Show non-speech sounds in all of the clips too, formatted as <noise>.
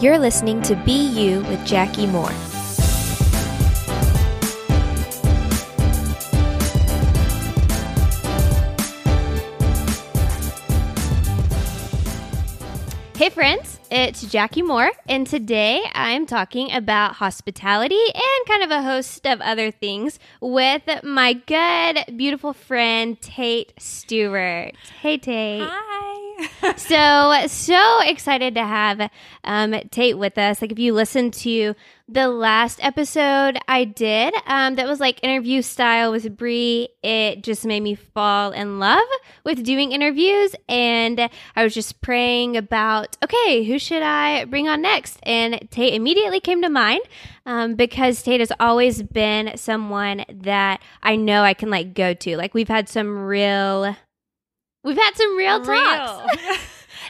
You're listening to Be You with Jackie Moore. Hey, friends, it's Jackie Moore, and today I'm talking about hospitality and kind of a host of other things with my good, beautiful friend, Tate Stewart. Hey, Tate. Hi. <laughs> so so excited to have um, Tate with us. Like if you listen to the last episode I did, um, that was like interview style with Bree. It just made me fall in love with doing interviews, and I was just praying about okay, who should I bring on next? And Tate immediately came to mind um, because Tate has always been someone that I know I can like go to. Like we've had some real We've had some real talks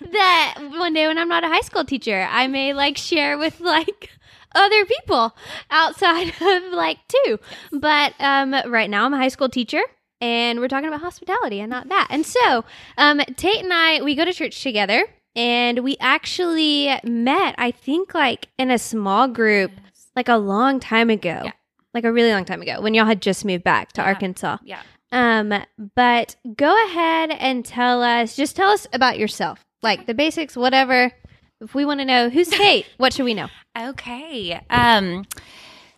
<laughs> that one day when I'm not a high school teacher, I may like share with like other people outside <laughs> of like two. But um, right now I'm a high school teacher and we're talking about hospitality and not that. And so um, Tate and I, we go to church together and we actually met, I think, like in a small group like a long time ago. Yeah. Like a really long time ago when y'all had just moved back to Yeah. Arkansas. yeah. Um, but go ahead and tell us, just tell us about yourself, like the basics, whatever. If we want to know who's <laughs> Kate, what should we know? Okay. Um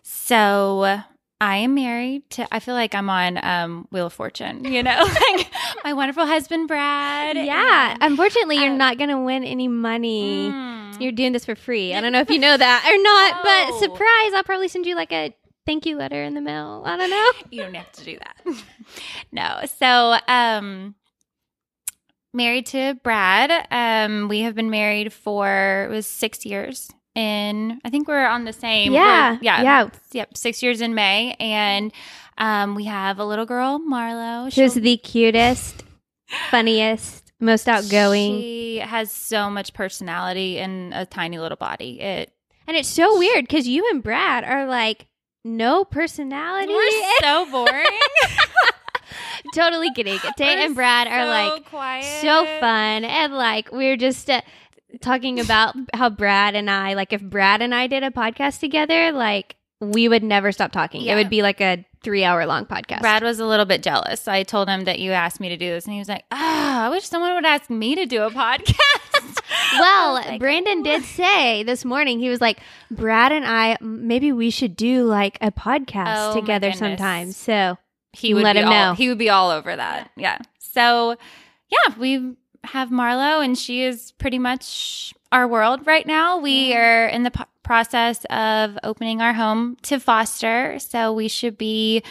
so I am married to I feel like I'm on um Wheel of Fortune, you know, <laughs> like my wonderful husband Brad. Yeah, and- unfortunately, you're um, not going to win any money. Mm. You're doing this for free. I don't know if you know that or not, No. but surprise, I'll probably send you like a thank you letter in the mail. I don't know. <laughs> you don't have to do that. <laughs> no. So, um married to Brad. Um we have been married for it was 6 years. And I think we're on the same. Yeah, yeah. yeah. Yep. 6 years in May and um we have a little girl, Marlo. She's the cutest, <laughs> funniest, most outgoing. She has so much personality in a tiny little body. It and it's so weird because you and Brad are like no personality. we're so boring. <laughs> totally kidding. <laughs> Tate and Brad are so like quiet. so fun and like we're just uh, talking about how Brad and I like if Brad and I did a podcast together like we would never stop talking. It would be like a 3 hour long podcast. Brad was a little bit jealous. I told him that you asked me to do this, and he was like, "Ah, I wish someone would ask me to do a podcast." <laughs> well, like, Brandon "Oh." did say this morning he was like Brad and I maybe we should do like a podcast Oh, together sometime. So, he would Let him all, know. He would be all over that. Yeah. So, yeah, we have Marlo, and she is pretty much our world right now. We are in the po- process of opening our home to foster, so we should be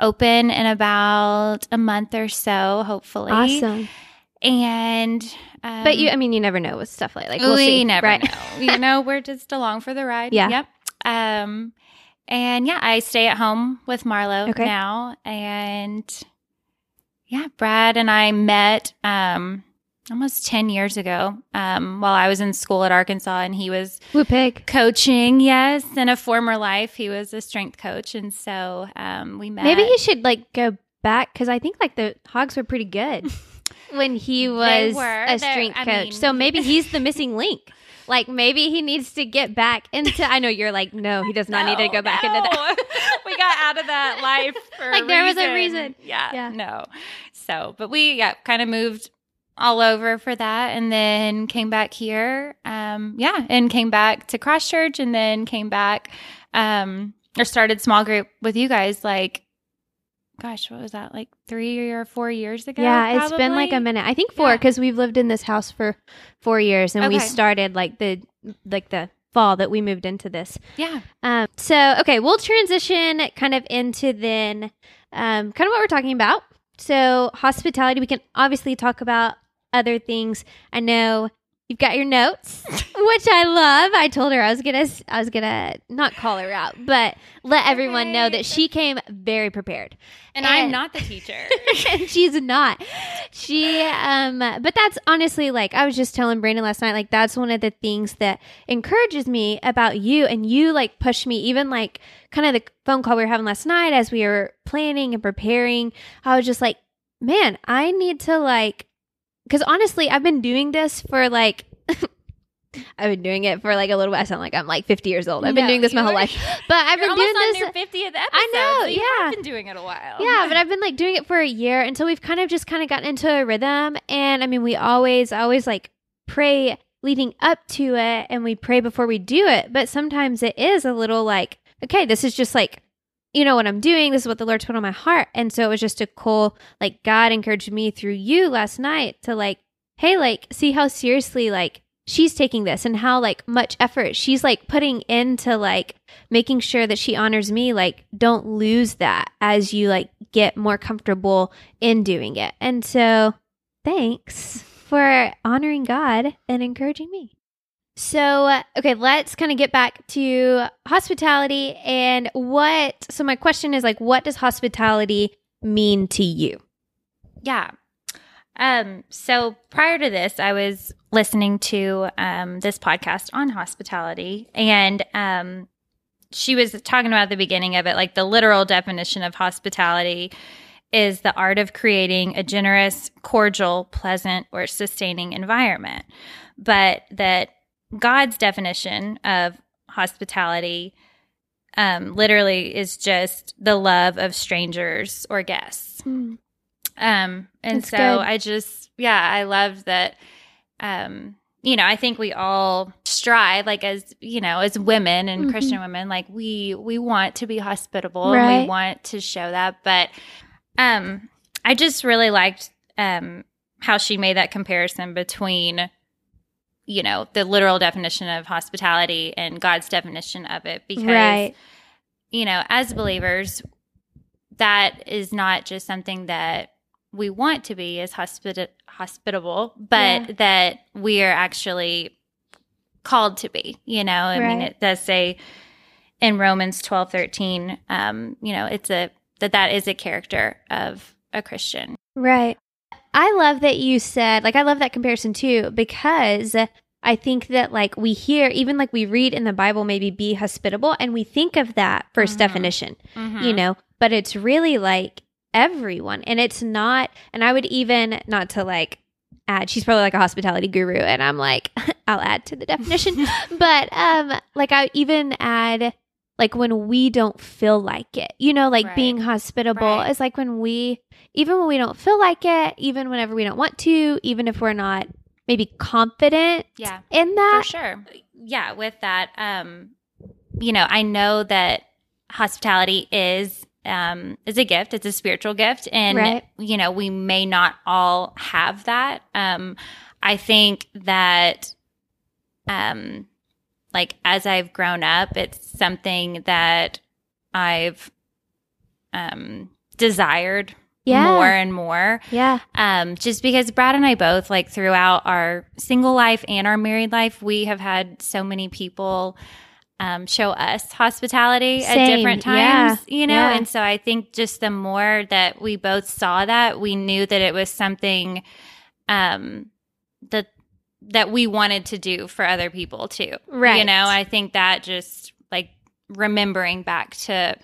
open in about a month or so, hopefully. awesome. And um, But you I mean you never know with stuff like like we we'll see, never right? know. You <laughs> know, we're just along for the ride. Yeah. Yep. Um, and yeah, I stay at home with Marlo Okay. now, and yeah, Brad and I met um almost ten years ago. Um, while I was in school at Arkansas, and he was Woo pig. coaching. Yes, in a former life, he was a strength coach, and so um, we met. Maybe he should like go back because I think like the hogs were pretty good <laughs> when he was were. a strength coach. mean- so maybe <laughs> he's the missing link. Like maybe he needs to get back into. I know you're like, no, he does not need to go back into that. <laughs> we got out of that life <laughs> for Like, there was a reason. Yeah, Yeah. No. So, but we yeah kind of moved all over for that, and then came back here. Um, yeah, and came back to Cross Church, and then came back. Um, or started small group with you guys like. Gosh, what was that? Like three or four years ago? Yeah, it's been like a minute. I think four Yeah. because we've lived in this house for four years, and we started like the like the fall that we moved into this. Yeah. Um, so okay, we'll transition kind of into then um, kind of what we're talking about. So hospitality, we can obviously talk about other things. I know you've got your notes, <laughs> which I love. I told her I was gonna I was gonna not call her out, but let everyone know that she came very prepared. And I'm not the teacher. <laughs> and she's not. She um but that's honestly like I was just telling Brandon last night like that's one of the things that encourages me about you and you like push me even like kind of the phone call we were having last night as we were planning and preparing. I was just like, "Man, I need to like cuz honestly, I've been doing this for like <laughs> I've been doing it for like a little bit. I sound like I'm like 50 years old. I've been No, doing this my whole life, <laughs> but I've been doing almost this. on your 50th episode. I know, so yeah. have been doing it a while. Yeah, but <laughs> I've been like doing it for a year, and so we've kind of just kind of gotten into a rhythm. And I mean, we always, always like pray leading up to it, and we pray before we do it. But sometimes it is a little like, okay, this is just like, you know what I'm doing. This is what the Lord's put on my heart, and so it was just a cool like God encouraged me through you last night to like, hey, like see how seriously like she's taking this and how like much effort she's like putting into like making sure that she honors me. Like don't lose that as you like get more comfortable in doing it. And so thanks for honoring god and encouraging me so okay let's kind of get back to hospitality and what so my question is like what does hospitality mean to you Yeah. Um, so prior to this, I was listening to um, this podcast on hospitality, and um, she was talking about the beginning of it, like the literal definition of hospitality is the art of creating a generous, cordial, pleasant, or sustaining environment. But that God's definition of hospitality um, literally is just the love of strangers or guests. Um, and That's so good. I just, yeah, I love that. Um, you know, I think we all strive, like as you know, as women and Mhm. Christian women, like we we want to be hospitable and we want to show that. But um, I just really liked um how she made that comparison between, you know, the literal definition of hospitality and God's definition of it, because right you know, as believers, that is not just something that we want to be as hospita- hospitable, but Yeah. that we are actually called to be. You know, I mean, it does say in Romans twelve thirteen, um, you know, it's a that that is a character of a Christian. Right. I love that you said, like, I love that comparison too, because I think that, like, we hear, even like we read in the Bible, maybe be hospitable, and we think of that 1st Mhm. definition, you Mhm. know, but it's really like everyone. And it's not, and I would even, not to like add, she's probably like a hospitality guru, and I'm like, <laughs> I'll add to the definition, <laughs> but, um, like, I even add, like when we don't feel like it, you know, like Right. being hospitable Right. is like when we even when we don't feel like it, even whenever we don't want to, even if we're not maybe confident yeah. in that. For sure. Yeah, with that, um, you know, I know that hospitality is um is a gift. It's a spiritual gift. And Right. you know, we may not all have that. Um I think that um like as I've grown up, it's something that I've um desired Yeah. more and more Yeah. um, just because Brad and I both, like throughout our single life and our married life, we have had so many people um, show us hospitality at Same, different yeah, times, you know? yeah. And so I think just the more that we both saw that, we knew that it was something um, that that we wanted to do for other people too. Right. You know, I think that just like remembering back to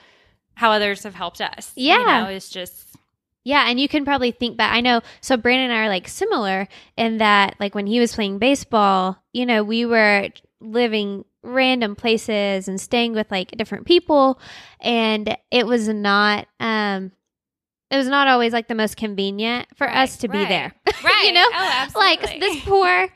how others have helped us. Yeah. You know, is just Yeah, and you can probably think back. I know. So Brandon and I are like similar in that, like when he was playing baseball, you know, we were living random places and staying with like different people, and it was not, um, it was not always like the most convenient for Right, us to be there. <laughs> Right. you know, Oh, like this poor,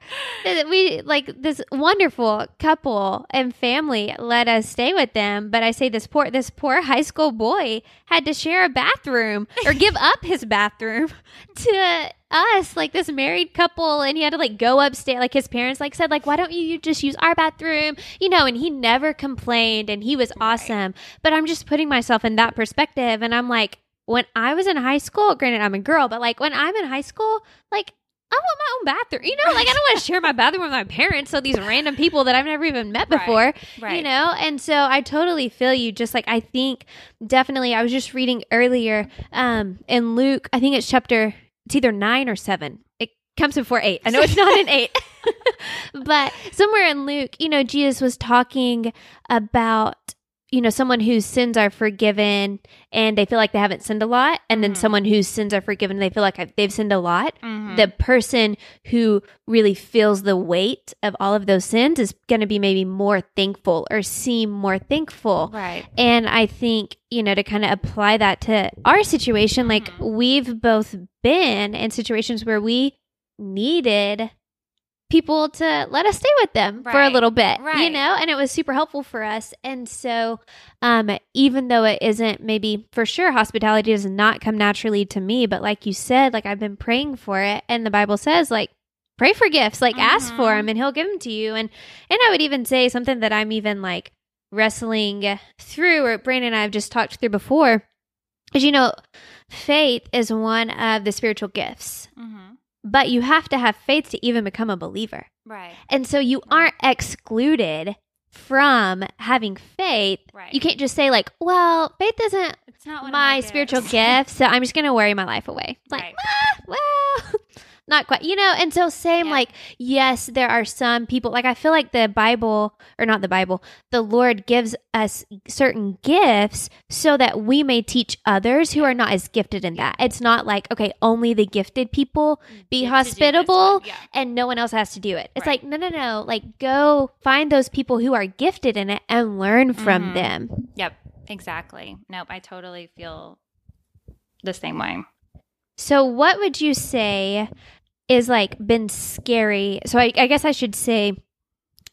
we like this wonderful couple and family let us stay with them. But I say this poor, this poor high school boy had to share a bathroom or <laughs> give up his bathroom <laughs> to us, like this married couple, and he had to like go upstairs. Like his parents like said, like, why don't you just use our bathroom? You know, and he never complained, and he was awesome. But I'm just putting myself in that perspective, and I'm like, when I was in high school, granted I'm a girl, but like when I'm in high school, like I want my own bathroom. You know, like I don't want to <laughs> share my bathroom with my parents. So these random people that I've never even met before, right. you know? And so I totally feel you. Just like I think definitely, I was just reading earlier um, in Luke, I think it's chapter, it's either nine or seven. It comes before eight. I know it's not in eight. <laughs> but somewhere in Luke, you know, Jesus was talking about you know, someone whose sins are forgiven and they feel like they haven't sinned a lot, and then Mhm. someone whose sins are forgiven and they feel like they've sinned a lot. Mhm. The person who really feels the weight of all of those sins is going to be maybe more thankful or seem more thankful. right. And I think, you know, to kind of apply that to our situation, like Mhm. we've both been in situations where we needed people to let us stay with them for a little bit, you know, and it was super helpful for us. And so, um, even though it isn't maybe for sure, hospitality does not come naturally to me, but like you said, like I've been praying for it, and the Bible says, like, pray for gifts, like ask for Mhm. them, and He'll give them to you. And and I would even say something that I'm even like wrestling through, or Brandon and I have just talked through before, is you know, faith is one of the spiritual gifts, Mhm. But you have to have faith to even become a believer. Right. And so you aren't excluded from having faith. Right. You can't just say, like, well, faith isn't It's not my spiritual <laughs> gift, so I'm just going to worry my life away. It's like, Right. ah, well, <laughs> not quite, you know. And so, same, Yeah. like, yes, there are some people, like, I feel like the Bible, or not the Bible, the Lord gives us certain gifts so that we may teach others who are not as gifted in that. It's not like, okay, only the gifted people be Get to do this hospitable. Yeah. and no one else has to do it. It's Right. like, no, no, no. Like, go find those people who are gifted in it and learn from Mhm. them. Yep. Exactly. Nope. I totally feel the same way. So, what would you say is like been scary? So, I, I guess I should say,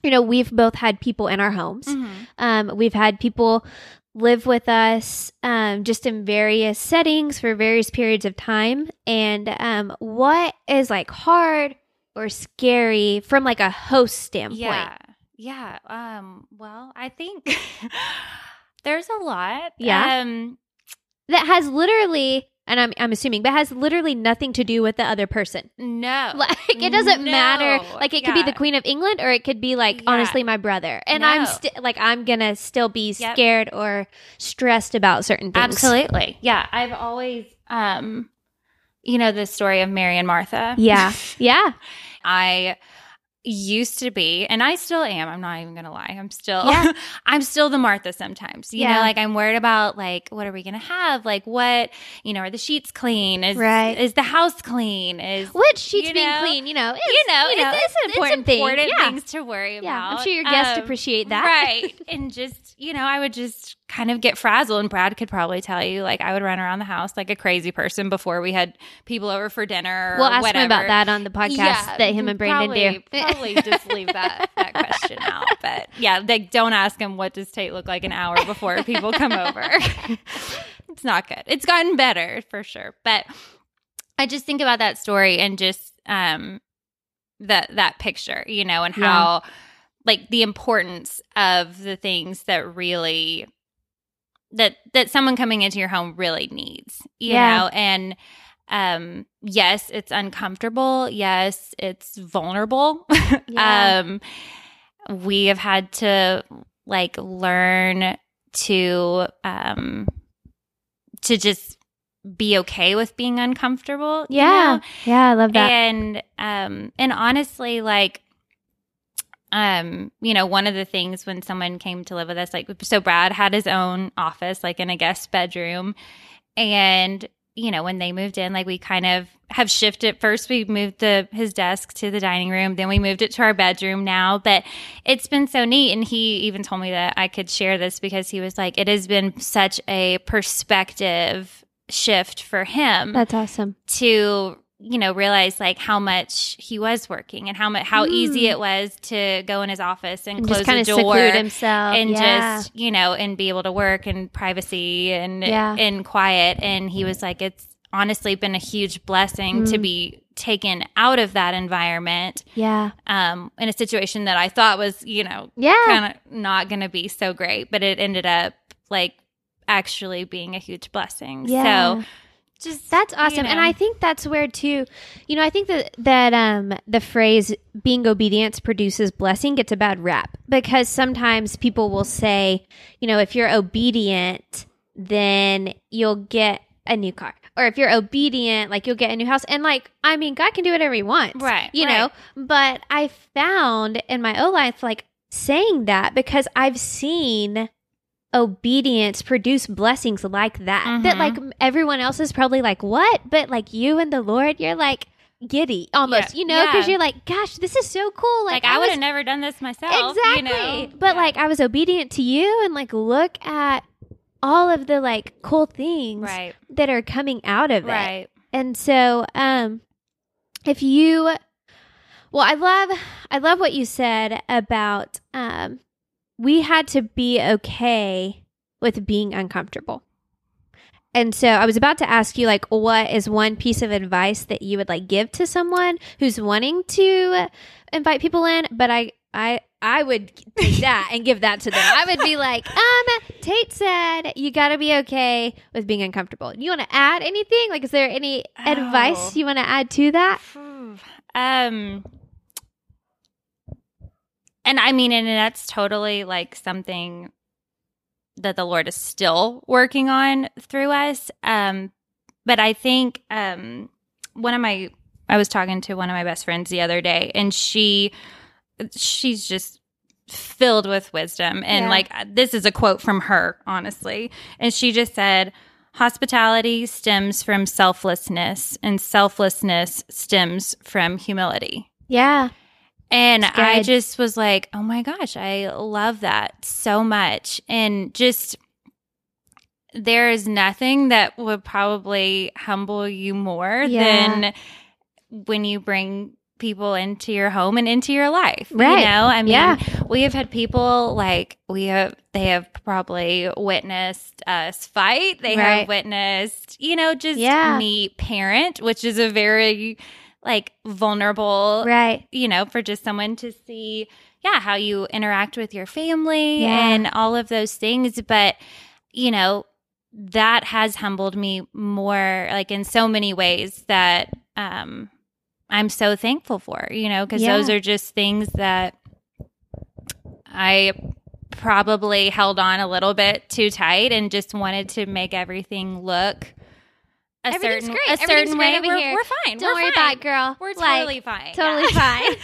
you know, we've both had people in our homes. Mm-hmm. Um, we've had people live with us um, just in various settings for various periods of time. And um, what is like hard or scary from like a host standpoint? Yeah. Yeah. Um, well, I think <laughs> <laughs> there's a lot. Yeah. Um, That has literally, and I'm, I'm assuming, but has literally nothing to do with the other person. no. <laughs> Like it doesn't matter. Like it could be the Queen of England or it could be like Yeah. honestly my brother. And I'm No. still like I'm gonna still be Yep. scared or stressed about certain things. Absolutely. Yeah. I've always, um, you know, the story of Mary and Martha. Yeah. <laughs> Yeah. I used to be, and I still am. I'm not even gonna lie. I'm still, Yeah. <laughs> I'm still the Martha sometimes. You Yeah. know, like I'm worried about like what are we gonna have? Like what, you know, are the sheets clean? Is Right. is the house clean? Is Which sheets You being know? clean, you know, is, you know, you know, it's, it's, an important, thing. important Yeah. things to worry about. Yeah, I'm sure your guests Um, appreciate that. Right. <laughs> and just, you know, I would just kind of get frazzled. And Brad could probably tell you, like, I would run around the house like a crazy person before we had people over for dinner. We'll or ask whatever. him about that on the podcast that him and Brandon probably, do. Probably just leave that, that question out. But yeah, like, don't ask him what does Tate look like an hour before people come over. <laughs> it's not good. It's gotten better for sure. But I just think about that story and just um that that picture, you know, and Yeah. how like the importance of the things that really that that someone coming into your home really needs, you Yeah. know, and um yes, it's uncomfortable. Yes, it's vulnerable. <laughs> Yeah. um we have had to like learn to um to just be okay with being uncomfortable. you yeah. know? Yeah, I love that. and um and honestly like um you know one of the things when someone came to live with us like so brad had his own office like in a guest bedroom and you know when they moved in like we kind of have shifted. First we moved the his desk to the dining room. Then we moved it to our bedroom now. But it's been so neat. And he even told me that i could share this because he was like it has been such a perspective shift for him That's awesome. to you know realize like how much he was working and how much how easy Mm. it was to go in his office and, And close the door himself. and yeah. just you know and be able to work in privacy and Yeah. in quiet and he was like it's honestly been a huge blessing to Mm. be taken out of that environment yeah. um in a situation that I thought was you know Yeah. kind of not going to be so great but it ended up like actually being a huge blessing Yeah. so just That's you awesome. And. I think that's where too, you know, I think that that um the phrase being obedience produces blessing gets a bad rap because sometimes people will say, you know, if you're obedient, then you'll get a new car. Or if you're obedient, like you'll get a new house. And like, I mean, God can do whatever he wants. Right, You know? But I found in my own life like saying that because I've seen obedience produce blessings like that. That Mhm. like everyone else is probably like, what? But like you and the Lord, you're like giddy almost, Yeah. you know, because Yeah. you're like, gosh, this is so cool. Like, Like, I, would have never done this myself. exactly. You know? But Yeah. like I was obedient to you and like look at all of the like cool things right, that are coming out of it. And so um if you well, I love I love what you said about um we had to be okay with being uncomfortable. And so I was about to ask you like what is one piece of advice that you would like give to someone who's wanting to invite people in, but I I I would take <laughs> that and give that to them. I would be like, um, Tate said you got to be okay with being uncomfortable. You want to add anything? Like, is there any Oh. advice you want to add to that? Um, and I mean, and that's totally like something that the Lord is still working on through us. Um, but I think um, one of my, I was talking to one of my best friends the other day, and she, she's just filled with wisdom, and Yeah. like this is a quote from her, honestly, and she just said. Hospitality stems from selflessness, and selflessness stems from humility. Yeah, And I just was like, oh my gosh, I love that so much. And just, there is nothing that would probably humble you more Yeah. than when you bring people into your home and into your life. Right. You know, I mean, Yeah. we have had people like we have, they have probably witnessed us fight. They Right. have witnessed, you know, just Yeah. me parent, which is a very like vulnerable right. you know, for just someone to see, yeah, how you interact with your family Yeah. and all of those things. But, you know, that has humbled me more, like in so many ways that um, I'm so thankful for, you know, because Yeah. those are just things that I probably held on a little bit too tight and just wanted to make everything look a Everything's certain great. a certain way. over We're, here. we're fine. Don't we're worry fine. about it, girl. We're Like, totally fine. totally Yeah. <laughs> fine.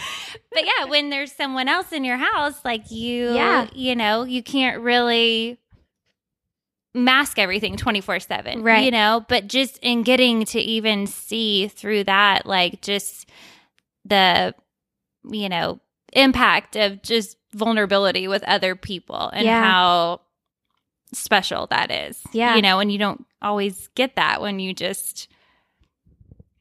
but yeah, when there's someone else in your house, like you, Yeah. you know, you can't really mask everything 24 7 Right. you know but just in getting to even see through that like just the you know impact of just vulnerability with other people and Yeah. how special that is Yeah. you know and you don't always get that when you just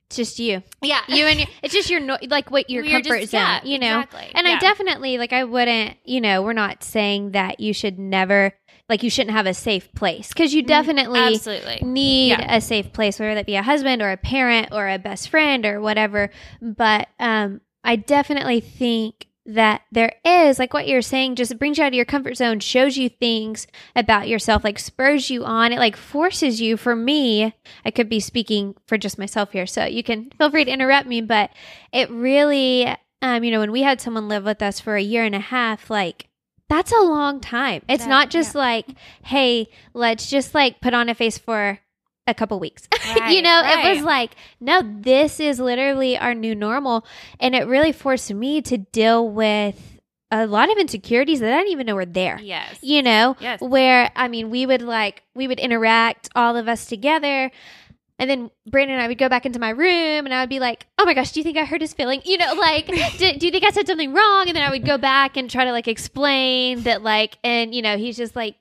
just you. yeah You and your, it's just your no, like what your You're comfort just- zone, yeah, you know. exactly. And I definitely like I wouldn't, you know, we're not saying that you should never like you shouldn't have a safe place because you definitely absolutely need Yeah. a safe place, whether that be a husband or a parent or a best friend or whatever. But um, I definitely think that there is, like what you're saying, just brings you out of your comfort zone, shows you things about yourself, like spurs you on. It like forces you. For me, I could be speaking for just myself here, so you can <laughs> feel free to interrupt me, but it really, um, you know, when we had someone live with us for a year and a half, like, that's a long time. It's That- not just like, hey, let's just like put on a face for a couple weeks. <laughs> you Right, know, it was like, no, this is literally our new normal. And it really forced me to deal with a lot of insecurities that I didn't even know were there. yes You know, Yes. where I mean, we would like, we would interact, all of us together. And then Brandon and I would go back into my room and I would be like, oh my gosh, do you think I hurt his feeling? You know, like, <laughs> do, do you think I said something wrong? And then I would go back and try to like explain that, like, and, you know, he's just like,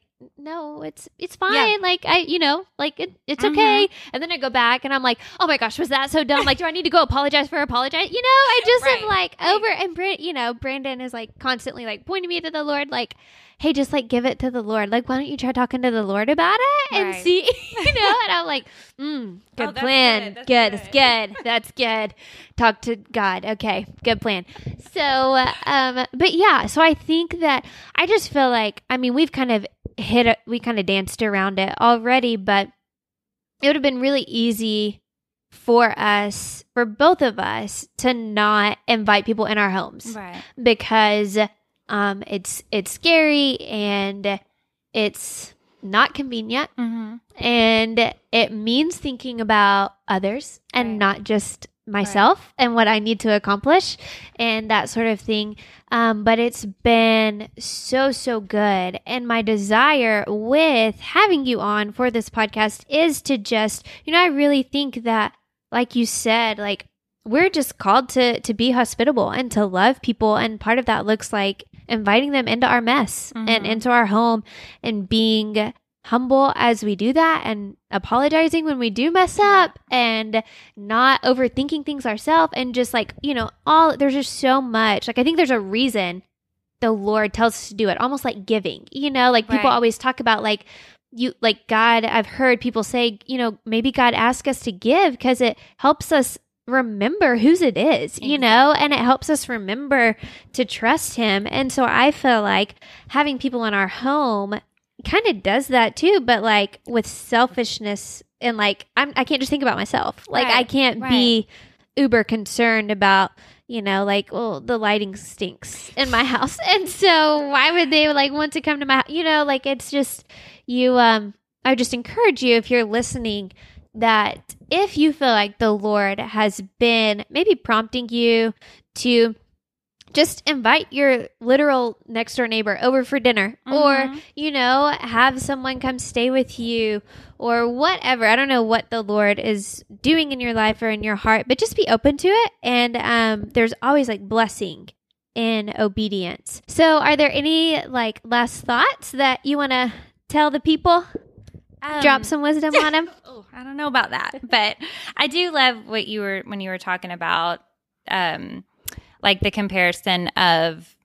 no, it's it's fine. Like I, you know, like it, it's Mhm. okay. And then I go back and I'm like, oh my gosh, was that so dumb? Like, do I need to go apologize for apologize? You know, I just am Right, like right. over and Brand, you know, Brandon is like constantly like pointing me to the Lord, like, hey, just like give it to the Lord. Like, why don't you try talking to the Lord about it and Right. see, <laughs> you know? And I'm like, <laughs> mm, good Oh, plan, good, that's good, it's good. good, that's good. Talk to God, okay, good plan. So, um, but yeah, so I think that I just feel like, I mean, we've kind of hit, we kind of danced around it already, but it would have been really easy for us, for both of us, to not invite people in our homes right because um, it's it's scary and it's not convenient mm-hmm. and it means thinking about others and Right. not just myself and what I need to accomplish and that sort of thing. Um, but it's been so, so good. And my desire with having you on for this podcast is to just, you know, I really think that, like you said, like we're just called to to be hospitable and to love people and part of that looks like inviting them into our mess mm-hmm. and into our home and being humble as we do that and apologizing when we do mess up and not overthinking things ourselves and just like, you know, all there's just so much. Like I think there's a reason the Lord tells us to do it, almost like giving. You know, like people right. always talk about like you like God, I've heard people say, you know, maybe God asks us to give because it helps us remember whose it is, you know, and it helps us remember to trust him. And so I feel like having people in our home kind of does that too, but like with selfishness and like I'm I can't just think about myself. Like right, I can't right. be uber concerned about you know, like, well, the lighting stinks in my house. <laughs> And so why would they like want to come to my, you know, like it's just, you, um, I would just encourage you if you're listening that if you feel like the Lord has been maybe prompting you to just invite your literal next door neighbor over for dinner. Mm-hmm. or you know have someone come stay with you or whatever. I don't know what the lord is doing in your life or in your heart but just be open to it. And um, there's always like blessing in obedience. So are there any like last thoughts that you want to tell the people? Um, drop some wisdom on them. <laughs> Oh i don't know about that but i do love what you were when you were talking about um like the comparison of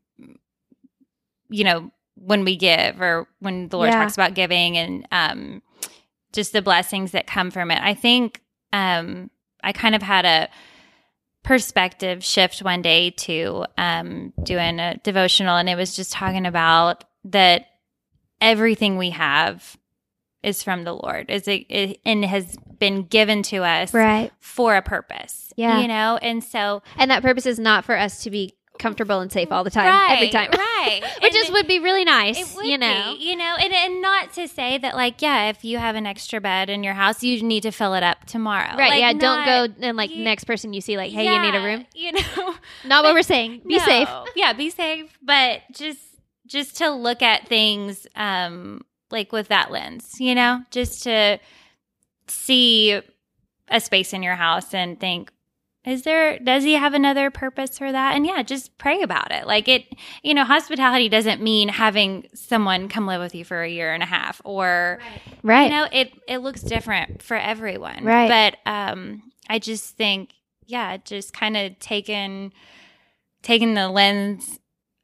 you know when we give or when the lord yeah. talks about giving and um just the blessings that come from it i think um i kind of had a perspective shift one day to um doing a devotional and it was just talking about that everything we have is from the Lord. Is and has been given to us right. for a purpose. Yeah. You know, and so And that purpose is not for us to be comfortable and safe all the time. Right, every time. <laughs> Right. Which just would be really nice. you know. Be, you know, and, and not to say that like, yeah, if you have an extra bed in your house, you need to fill it up tomorrow. Right. Like, yeah. Not, don't go and like you, next person you see like, hey, yeah, you need a room. <laughs> You know. Not what we're saying. Be no, safe. Yeah, be safe. But just just to look at things um like with that lens, you know, just to see a space in your house and think, is there does he have another purpose for that? And yeah just pray about it. Like it you know hospitality doesn't mean having someone come live with you for a year and a half or right, you know it it looks different for everyone. Right. But um i just think yeah just kind of taking taking the lens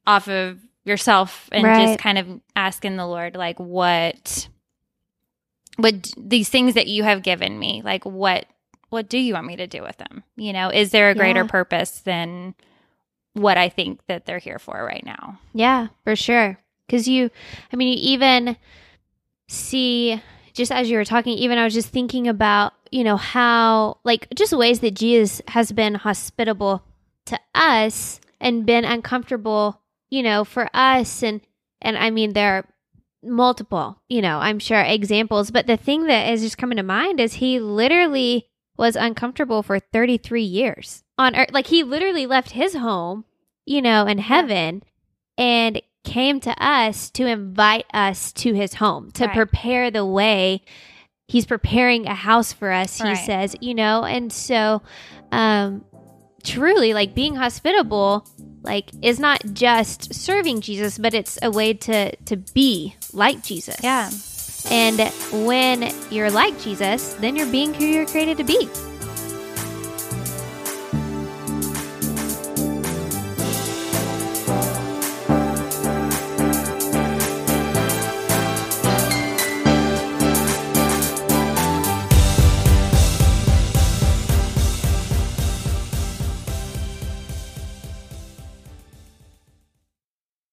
off of yourself and right. just kind of asking the Lord, like, what, what these things that you have given me, like, what, what do you want me to do with them? You know, is there a greater yeah. purpose than what I think that they're here for right now? Yeah, for sure. Because you, I mean, you even see, just as you were talking, even I was just thinking about, you know, how, like, just ways that Jesus has been hospitable to us and been uncomfortable you know, for us and and I mean there are multiple, you know, I'm sure examples, but the thing that is just coming to mind is he literally was uncomfortable for 33 years on earth. Like he literally left his home, you know, in heaven and came to us to invite us to his home, to right. prepare the way. He's preparing a house for us, he right. says, you know, and so um truly like being hospitable like is not just serving Jesus, but it's a way to to be like Jesus. Yeah. And when you're like Jesus, then you're being who you're created to be.